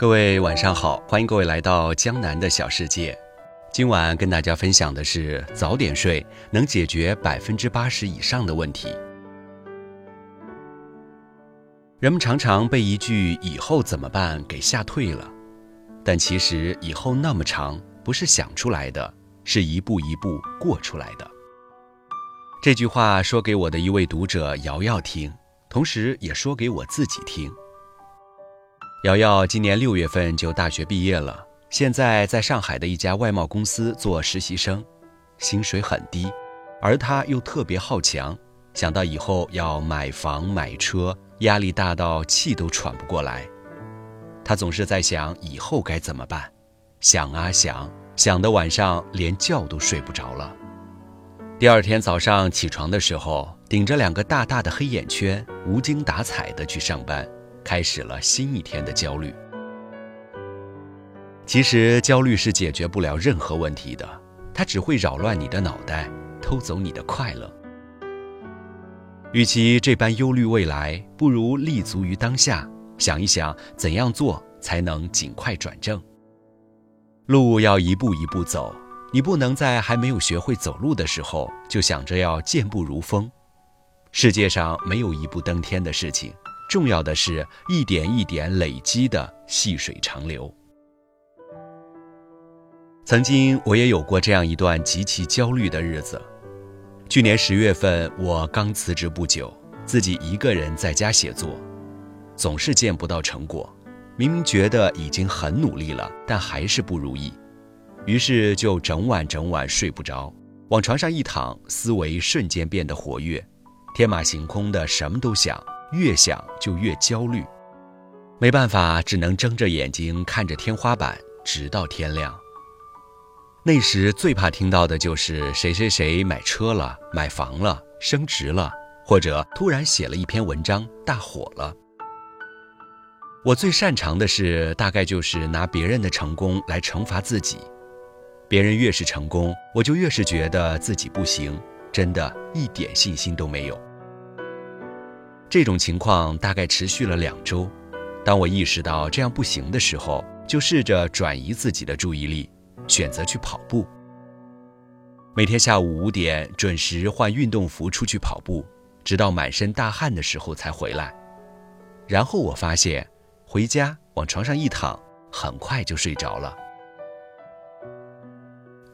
各位晚上好，欢迎各位来到江南的小世界。今晚跟大家分享的是，早点睡能解决百分之八十以上的问题。人们常常被一句“以后怎么办”给吓退了，但其实以后那么长，不是想出来的，是一步一步过出来的。这句话说给我的一位读者瑶瑶听，同时也说给我自己听。瑶瑶今年六月份就大学毕业了，现在在上海的一家外贸公司做实习生，薪水很低，而她又特别好强，想到以后要买房买车，压力大到气都喘不过来。她总是在想以后该怎么办，想啊想，想的晚上连觉都睡不着了。第二天早上起床的时候，顶着两个大大的黑眼圈，无精打采的去上班。开始了新一天的焦虑。其实焦虑是解决不了任何问题的，它只会扰乱你的脑袋，偷走你的快乐。与其这般忧虑未来，不如立足于当下，想一想怎样做才能尽快转正。路要一步一步走，你不能在还没有学会走路的时候就想着要健步如风。世界上没有一步登天的事情。重要的是一点一点累积的细水长流。曾经我也有过这样一段极其焦虑的日子。去年十月份，我刚辞职不久，自己一个人在家写作，总是见不到成果。明明觉得已经很努力了，但还是不如意，于是就整晚整晚睡不着，往床上一躺，思维瞬间变得活跃，天马行空的什么都想。越想就越焦虑，没办法，只能睁着眼睛看着天花板，直到天亮。那时最怕听到的就是谁谁谁买车了、买房了、升职了，或者突然写了一篇文章大火了。我最擅长的是，大概就是拿别人的成功来惩罚自己。别人越是成功，我就越是觉得自己不行，真的一点信心都没有。这种情况大概持续了两周，当我意识到这样不行的时候，就试着转移自己的注意力，选择去跑步。每天下午五点准时换运动服出去跑步，直到满身大汗的时候才回来。然后我发现，回家往床上一躺，很快就睡着了。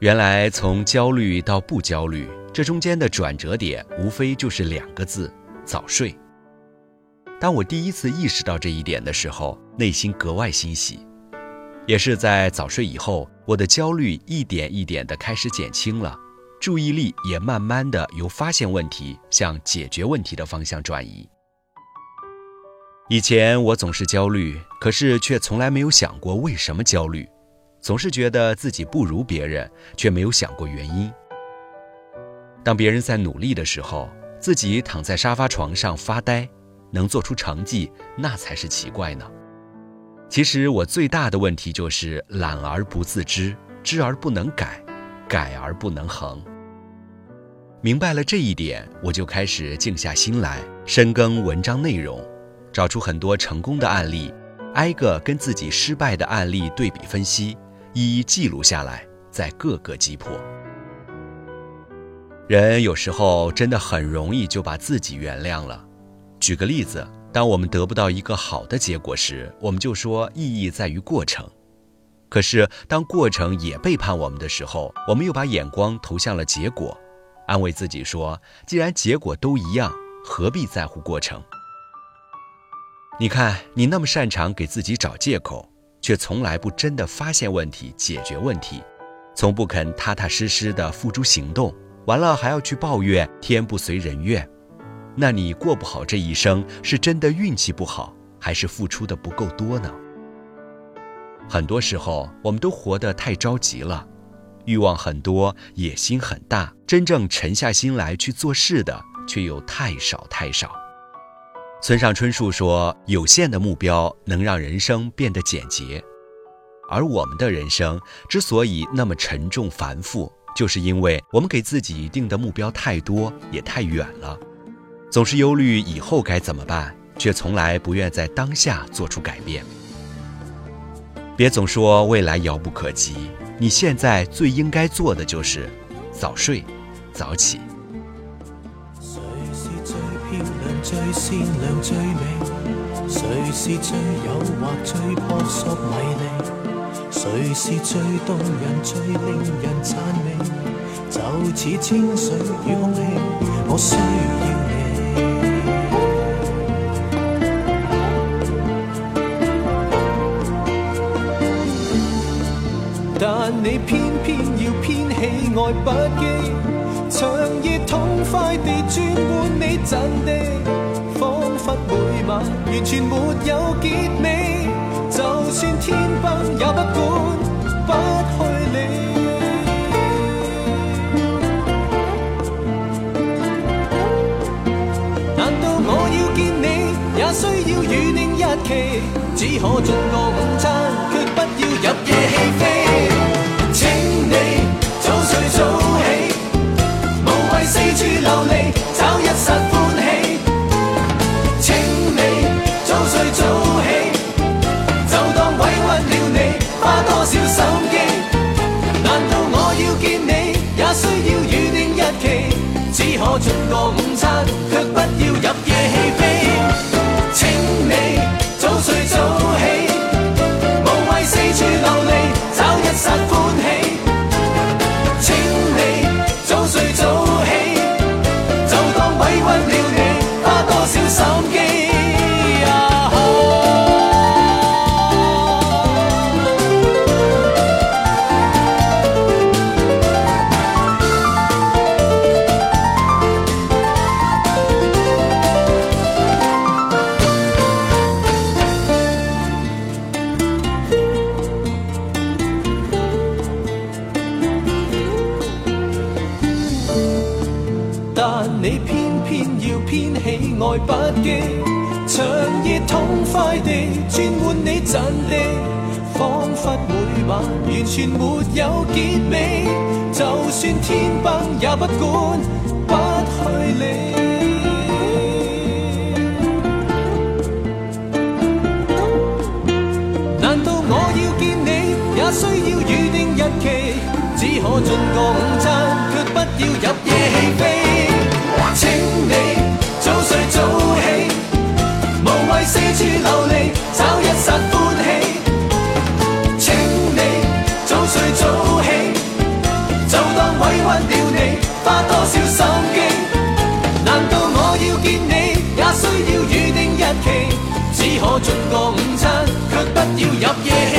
原来从焦虑到不焦虑，这中间的转折点无非就是两个字：早睡。当我第一次意识到这一点的时候，内心格外欣喜。也是在早睡以后，我的焦虑一点一点的开始减轻了，注意力也慢慢的由发现问题向解决问题的方向转移。以前我总是焦虑，可是却从来没有想过为什么焦虑，总是觉得自己不如别人，却没有想过原因。当别人在努力的时候，自己躺在沙发床上发呆。能做出成绩，那才是奇怪呢。其实我最大的问题就是懒而不自知，知而不能改，改而不能恒。明白了这一点，我就开始静下心来，深耕文章内容，找出很多成功的案例，挨个跟自己失败的案例对比分析，一一记录下来，再各个击破。人有时候真的很容易就把自己原谅了。举个例子，当我们得不到一个好的结果时，我们就说意义在于过程；可是当过程也背叛我们的时候，我们又把眼光投向了结果，安慰自己说：既然结果都一样，何必在乎过程？你看，你那么擅长给自己找借口，却从来不真的发现问题、解决问题，从不肯踏踏实实的付诸行动，完了还要去抱怨天不随人愿。那你过不好这一生，是真的运气不好，还是付出的不够多呢？很多时候，我们都活得太着急了，欲望很多，野心很大，真正沉下心来去做事的却又太少太少。村上春树说：“有限的目标能让人生变得简洁，而我们的人生之所以那么沉重繁复，就是因为我们给自己定的目标太多，也太远了。”总是忧虑以后该怎么办，却从来不愿在当下做出改变。别总说未来遥不可及，你现在最应该做的就是早睡早起。谁是最漂亮、最善良、最美？谁是最诱惑、最扑朔迷离？谁是最动人、最令人赞美？就似清水与空气，我需你偏偏要偏喜爱不羁，长夜痛快地转换你阵地，仿佛每晚完全没有结尾，就算天崩也不管，不去理。难道我要见你，也需要预定日期？只可尽个午餐，却不要入夜起飞。流离，找一刹欢喜。请你早睡早起，就当委屈了你，花多少心机？难道我要见你，也需要预定日期？只可准个午餐，你偏偏要偏喜爱不羁，长夜痛快地转换你枕的，仿佛每晚完全没有结尾。就算天崩也不管，不去理。难道我要见你也需要预定日期？只可进个午餐，却不要入夜起飞。请你早睡早起，无谓四处流离找一刹欢喜。请你早睡早起，就当委屈了你，花多少心机？难道我要见你也需要预定日期？只可进个午餐，却不要入夜。